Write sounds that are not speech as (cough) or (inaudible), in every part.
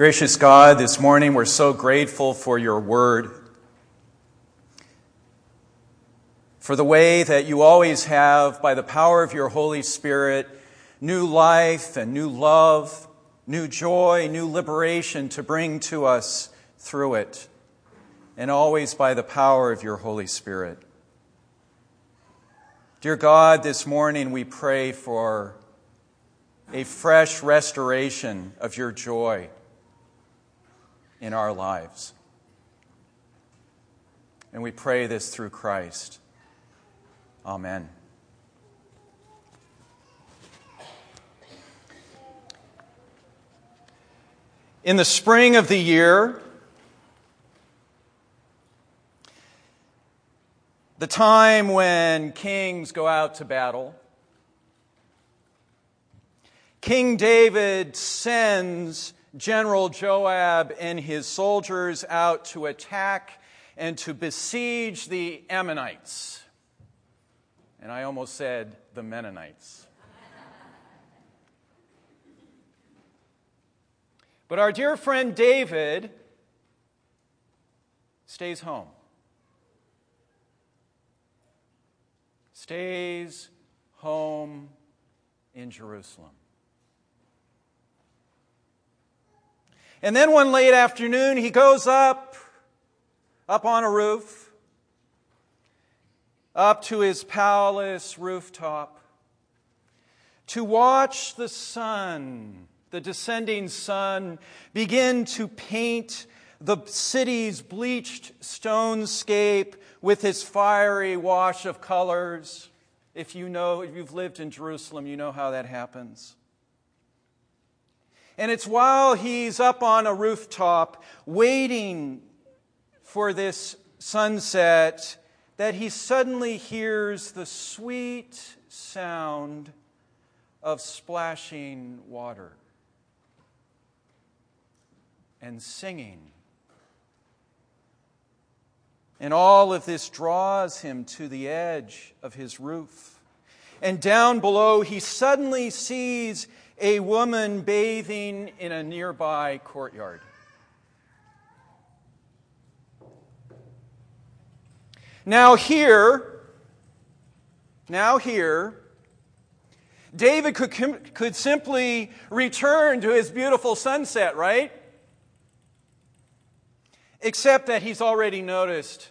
Gracious God, this morning we're so grateful for your word, for the way that you always have, by the power of your Holy Spirit, new life and new love, new joy, new liberation to bring to us through it, and always by the power of your Holy Spirit. Dear God, this morning we pray for a fresh restoration of your joy in our lives. And we pray this through Christ. Amen. In the spring of the year, the time when kings go out to battle, King David sends General Joab and his soldiers out to attack and to besiege the Ammonites. And I almost said the Mennonites. but our dear friend David stays home. Stays home in Jerusalem. And then one late afternoon, he goes up, up on a roof, up to his palace rooftop, to watch the sun, the descending sun, begin to paint the city's bleached stonescape with its fiery wash of colors. If you know, if you've lived in Jerusalem, you know how that happens. And it's while he's up on a rooftop waiting for this sunset that he suddenly hears the sweet sound of splashing water and singing. And all of this draws him to the edge of his roof. And down below, he suddenly sees a woman bathing in a nearby courtyard. Now, here, now here, David could, could simply return to his beautiful sunset, right? Except that he's already noticed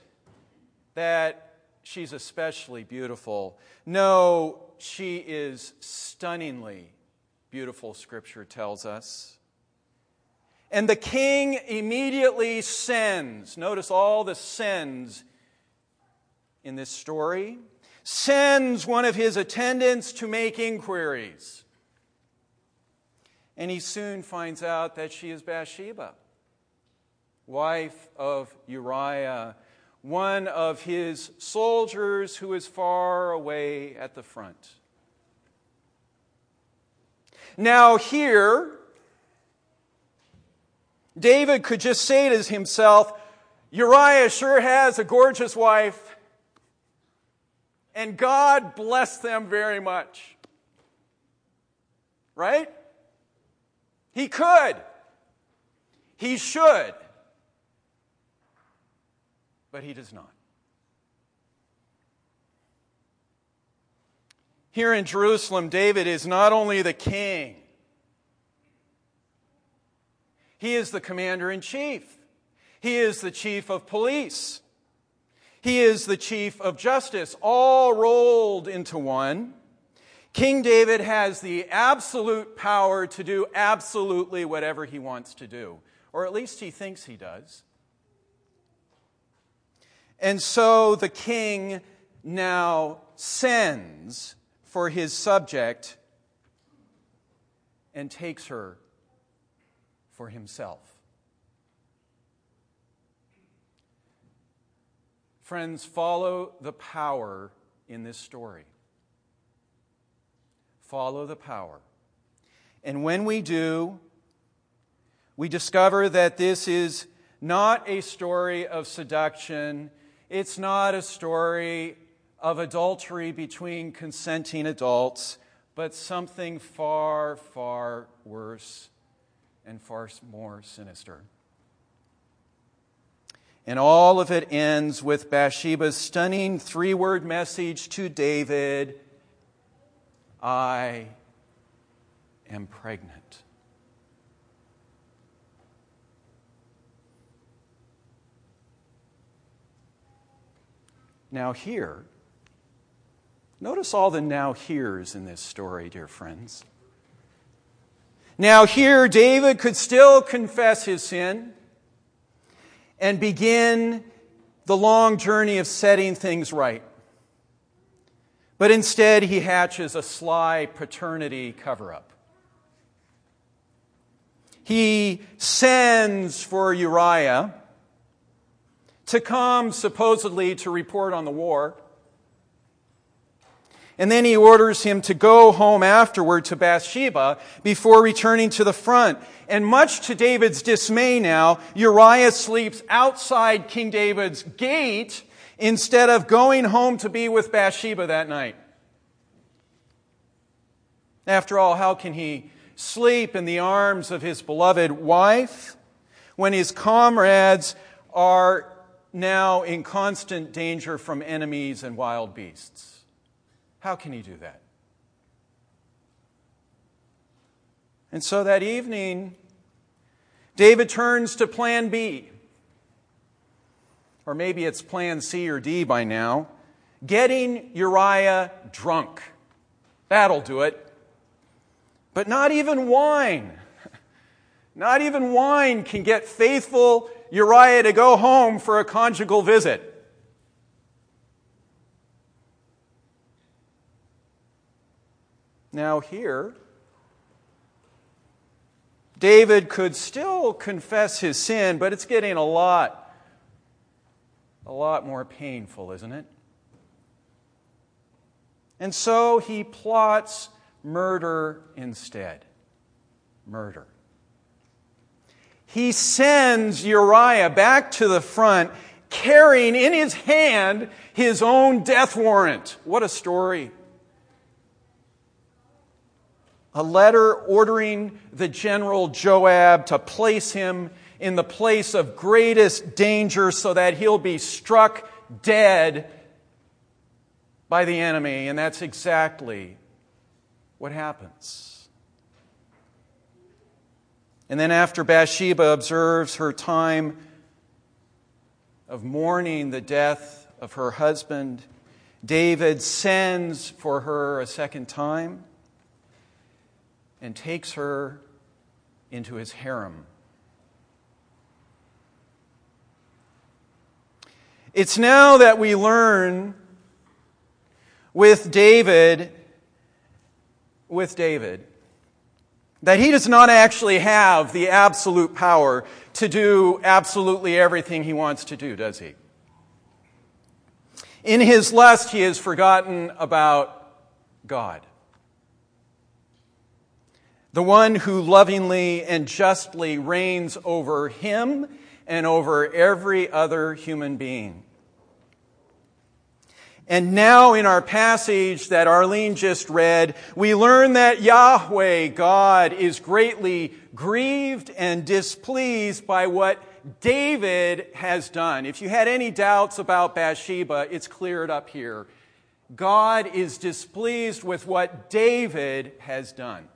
that she's especially beautiful. No, she is stunningly beautiful scripture tells us. And the king immediately sends, notice all the sends in this story, sends one of his attendants to make inquiries. And he soon finds out that she is Bathsheba, wife of Uriah, one of his soldiers who is far away at the front. Now, here, David could just say to himself, Uriah sure has a gorgeous wife, and God bless them very much. Right? He could. He should. But he does not. Here in Jerusalem, David is not only the king, he is the commander in chief, he is the chief of police, he is the chief of justice, all rolled into one. King David has the absolute power to do absolutely whatever he wants to do, or at least he thinks he does. And so the king now sends for his subject and takes her for himself. Friends, follow the power in this story. Follow the power. And when we do, we discover that this is not a story of seduction. It's not a story of adultery between consenting adults, but something far, far worse and far more sinister. And all of it ends with Bathsheba's stunning three word message to David I am pregnant. Now, here, notice all the now here's in this story, dear friends. Now, here, David could still confess his sin and begin the long journey of setting things right. But instead, he hatches a sly paternity cover up. He sends for Uriah to come supposedly to report on the war. And then he orders him to go home afterward to Bathsheba before returning to the front. And much to David's dismay now, Uriah sleeps outside King David's gate instead of going home to be with Bathsheba that night. After all, how can he sleep in the arms of his beloved wife when his comrades are now in constant danger from enemies and wild beasts? How can he do that? And so that evening, David turns to plan B. Or maybe it's plan C or D by now. Getting Uriah drunk. That'll do it. But not even wine. (laughs) Not even wine can get faithful Uriah to go home for a conjugal visit. Now, here, David could still confess his sin, but it's getting a lot, a lot more painful, isn't it? And so he plots murder instead. Murder. He sends Uriah back to the front carrying in his hand his own death warrant. What a story a letter ordering the general Joab to place him in the place of greatest danger so that he'll be struck dead by the enemy. And that's exactly what happens. And then, after Bathsheba observes her time of mourning the death of her husband, David sends for her a second time and takes her into his harem. It's now that we learn with David, with David, that he does not actually have the absolute power to do absolutely everything he wants to do, does he? In his lust, he has forgotten about God the one who lovingly and justly reigns over him and over every other human being. And now, in our passage that Arlene just read, we learn that Yahweh, God, is greatly grieved and displeased by what David has done. If you had any doubts about Bathsheba, it's cleared up here. God is displeased with what David has done.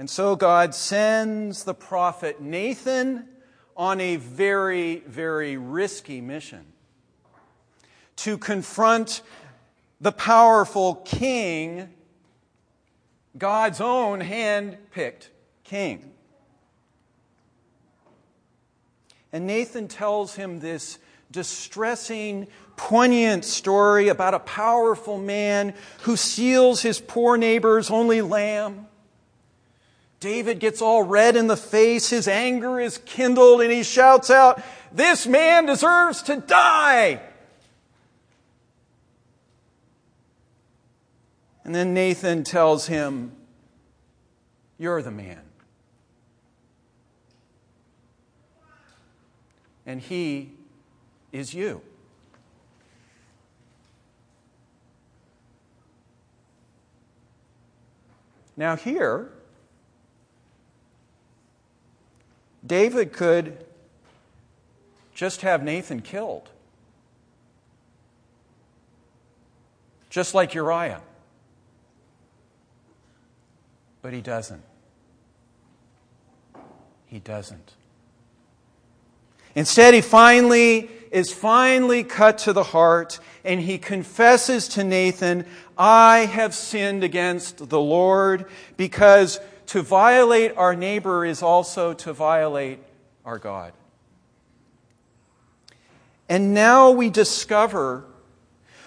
And so God sends the prophet Nathan on a very, very risky mission to confront the powerful king, God's own hand picked king. And Nathan tells him this distressing, poignant story about a powerful man who steals his poor neighbor's only lamb David gets all red in the face. His anger is kindled and he shouts out, This man deserves to die. And then Nathan tells him, You're the man. And he is you. Now, here, David could just have Nathan killed, just like Uriah. But he doesn't. He doesn't. Instead, he finally is finally cut to the heart and he confesses to Nathan, I have sinned against the Lord because to violate our neighbor is also to violate our God. And now we discover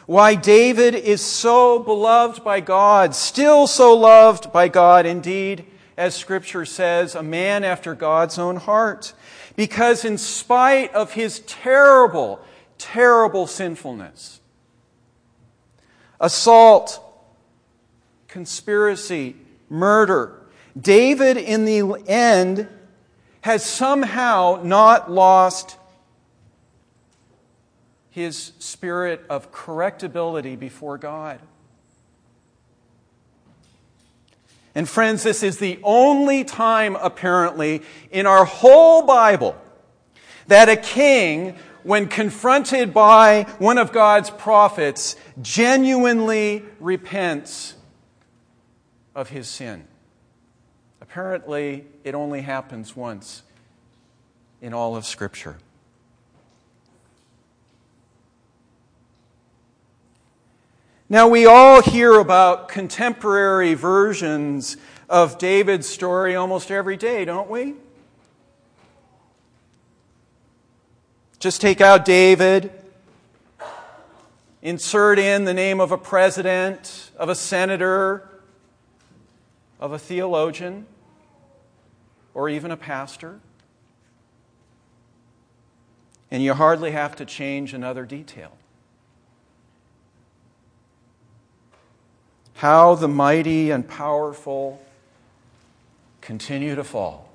why David is so beloved by God, still so loved by God, indeed, as Scripture says, a man after God's own heart. Because in spite of his terrible, terrible sinfulness, assault, conspiracy, murder, David in the end has somehow not lost his spirit of correctability before God. And friends, this is the only time, apparently, in our whole Bible that a king, when confronted by one of God's prophets, genuinely repents of his sin. Apparently, it only happens once in all of Scripture. Now, we all hear about contemporary versions of David's story almost every day, don't we? Just take out David, insert in the name of a president, of a senator, of a theologian, or even a pastor. And you hardly have to change another detail. how the mighty and powerful continue to fall.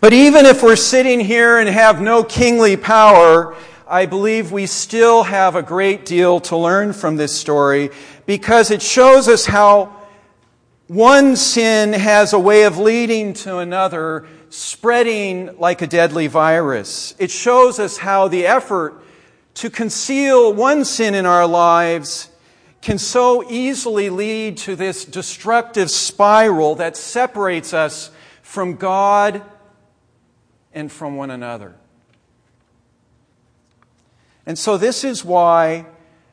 But even if we're sitting here and have no kingly power, I believe we still have a great deal to learn from this story because it shows us how one sin has a way of leading to another, spreading like a deadly virus. It shows us how the effort to conceal one sin in our lives can so easily lead to this destructive spiral that separates us from God and from one another. And so, this is why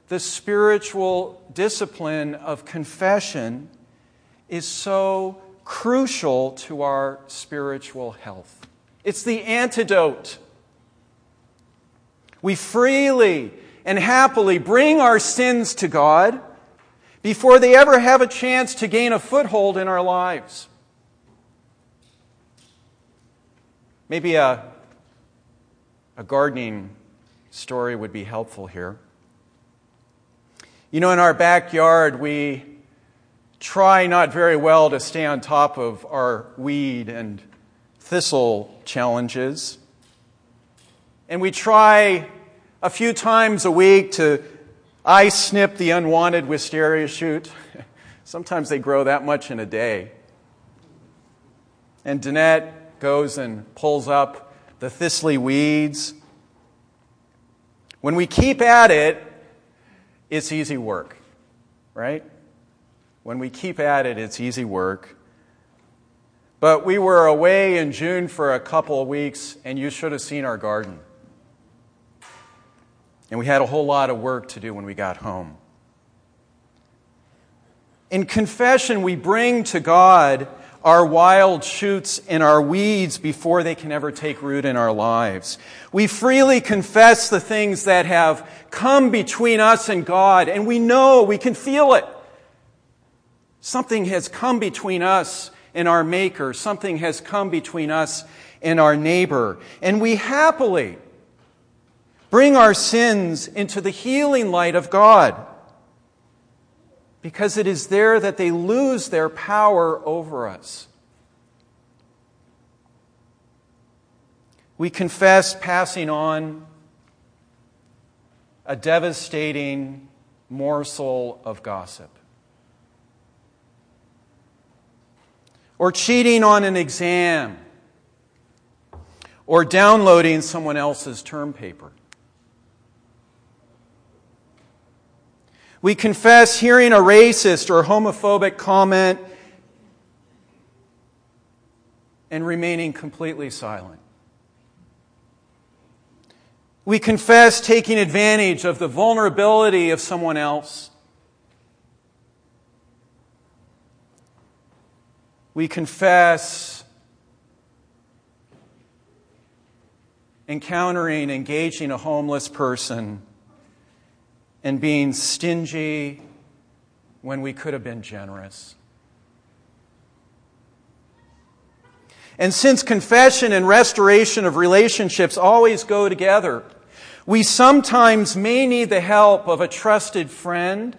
the spiritual discipline of confession is so crucial to our spiritual health. It's the antidote we freely and happily bring our sins to God before they ever have a chance to gain a foothold in our lives. Maybe a, a gardening story would be helpful here. You know, in our backyard, we try not very well to stay on top of our weed and thistle challenges. And we try a few times a week to eye snip the unwanted wisteria shoot. (laughs) Sometimes they grow that much in a day. And Danette goes and pulls up the thistly weeds. When we keep at it, it's easy work, right? When we keep at it, it's easy work. But we were away in June for a couple of weeks, and you should have seen our garden. And we had a whole lot of work to do when we got home. In confession, we bring to God our wild shoots and our weeds before they can ever take root in our lives. We freely confess the things that have come between us and God, and we know, we can feel it. Something has come between us and our Maker. Something has come between us and our neighbor. And we happily Bring our sins into the healing light of God. Because it is there that they lose their power over us. We confess passing on a devastating morsel of gossip. Or cheating on an exam. Or downloading someone else's term paper. We confess hearing a racist or homophobic comment and remaining completely silent. We confess taking advantage of the vulnerability of someone else. We confess encountering, engaging a homeless person and being stingy when we could have been generous. And since confession and restoration of relationships always go together, we sometimes may need the help of a trusted friend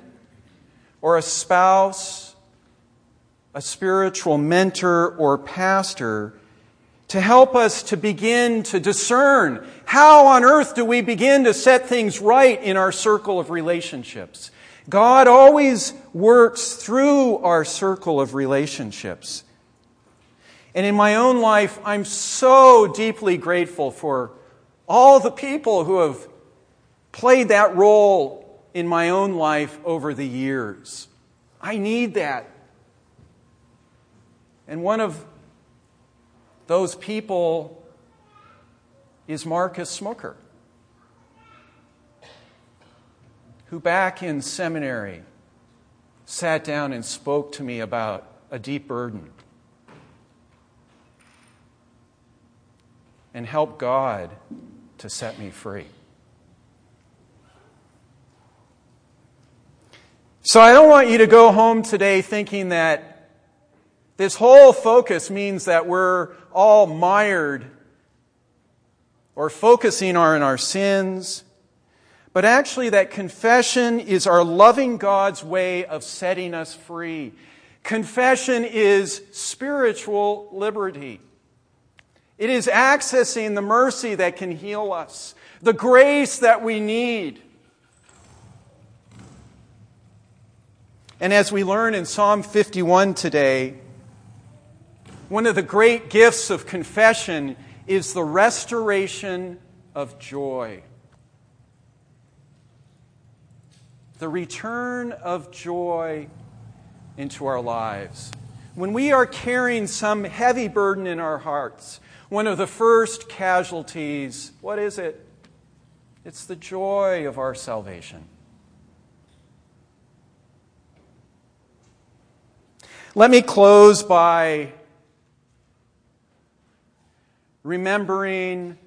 or a spouse, a spiritual mentor or pastor to help us to begin to discern how on earth do we begin to set things right in our circle of relationships. God always works through our circle of relationships. And in my own life, I'm so deeply grateful for all the people who have played that role in my own life over the years. I need that. And one of those people is Marcus Smoker, who back in seminary sat down and spoke to me about a deep burden and helped God to set me free. So I don't want you to go home today thinking that this whole focus means that we're all mired or focusing on our sins, but actually that confession is our loving God's way of setting us free. Confession is spiritual liberty. It is accessing the mercy that can heal us, the grace that we need. And as we learn in Psalm 51 today, one of the great gifts of confession is the restoration of joy. The return of joy into our lives. When we are carrying some heavy burden in our hearts, one of the first casualties, what is it? It's the joy of our salvation. Let me close by remembering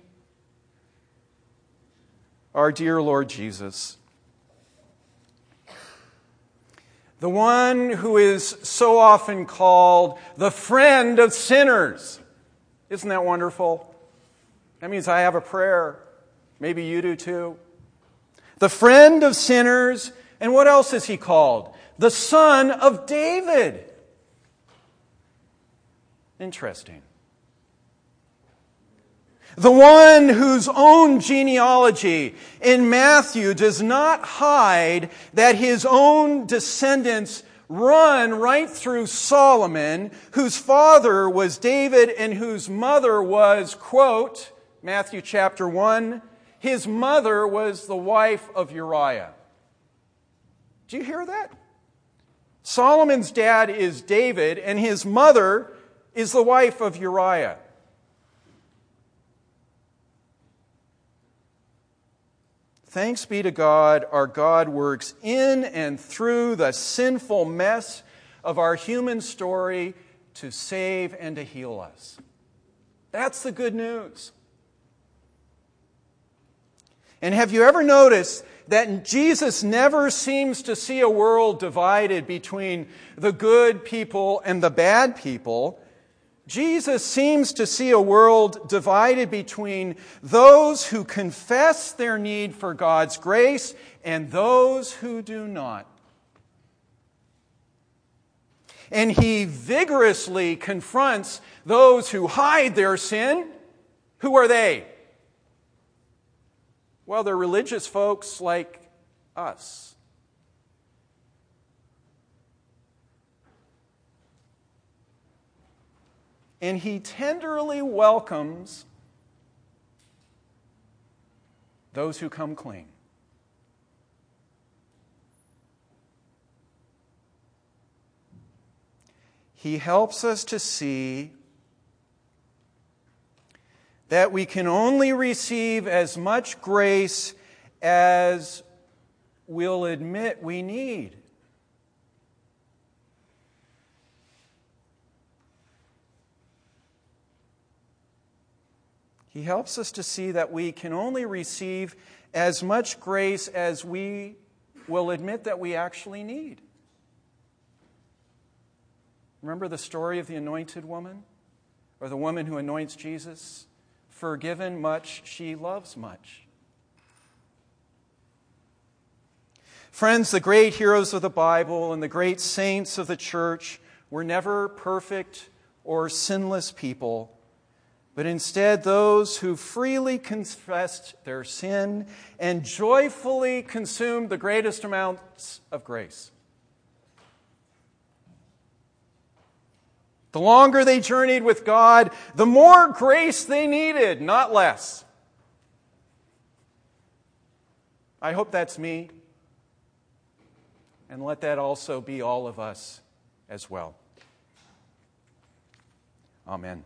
our dear Lord Jesus. The one who is so often called the friend of sinners. Isn't that wonderful? That means I have a prayer. Maybe you do too. The friend of sinners. And what else is he called? The son of David. Interesting. The one whose own genealogy in Matthew does not hide that his own descendants run right through Solomon, whose father was David and whose mother was, quote, Matthew chapter 1, his mother was the wife of Uriah. Do you hear that? Solomon's dad is David, and his mother is the wife of Uriah. Thanks be to God, our God works in and through the sinful mess of our human story to save and to heal us. That's the good news. And have you ever noticed that Jesus never seems to see a world divided between the good people and the bad people? Jesus seems to see a world divided between those who confess their need for God's grace and those who do not. And he vigorously confronts those who hide their sin. Who are they? Well, they're religious folks like us. And he tenderly welcomes those who come clean. He helps us to see that we can only receive as much grace as we'll admit we need. He helps us to see that we can only receive as much grace as we will admit that we actually need. Remember the story of the anointed woman? Or the woman who anoints Jesus? Forgiven much, she loves much. Friends, the great heroes of the Bible and the great saints of the church were never perfect or sinless people but instead those who freely confessed their sin and joyfully consumed the greatest amounts of grace. The longer they journeyed with God, the more grace they needed, not less. I hope that's me. And let that also be all of us as well. Amen.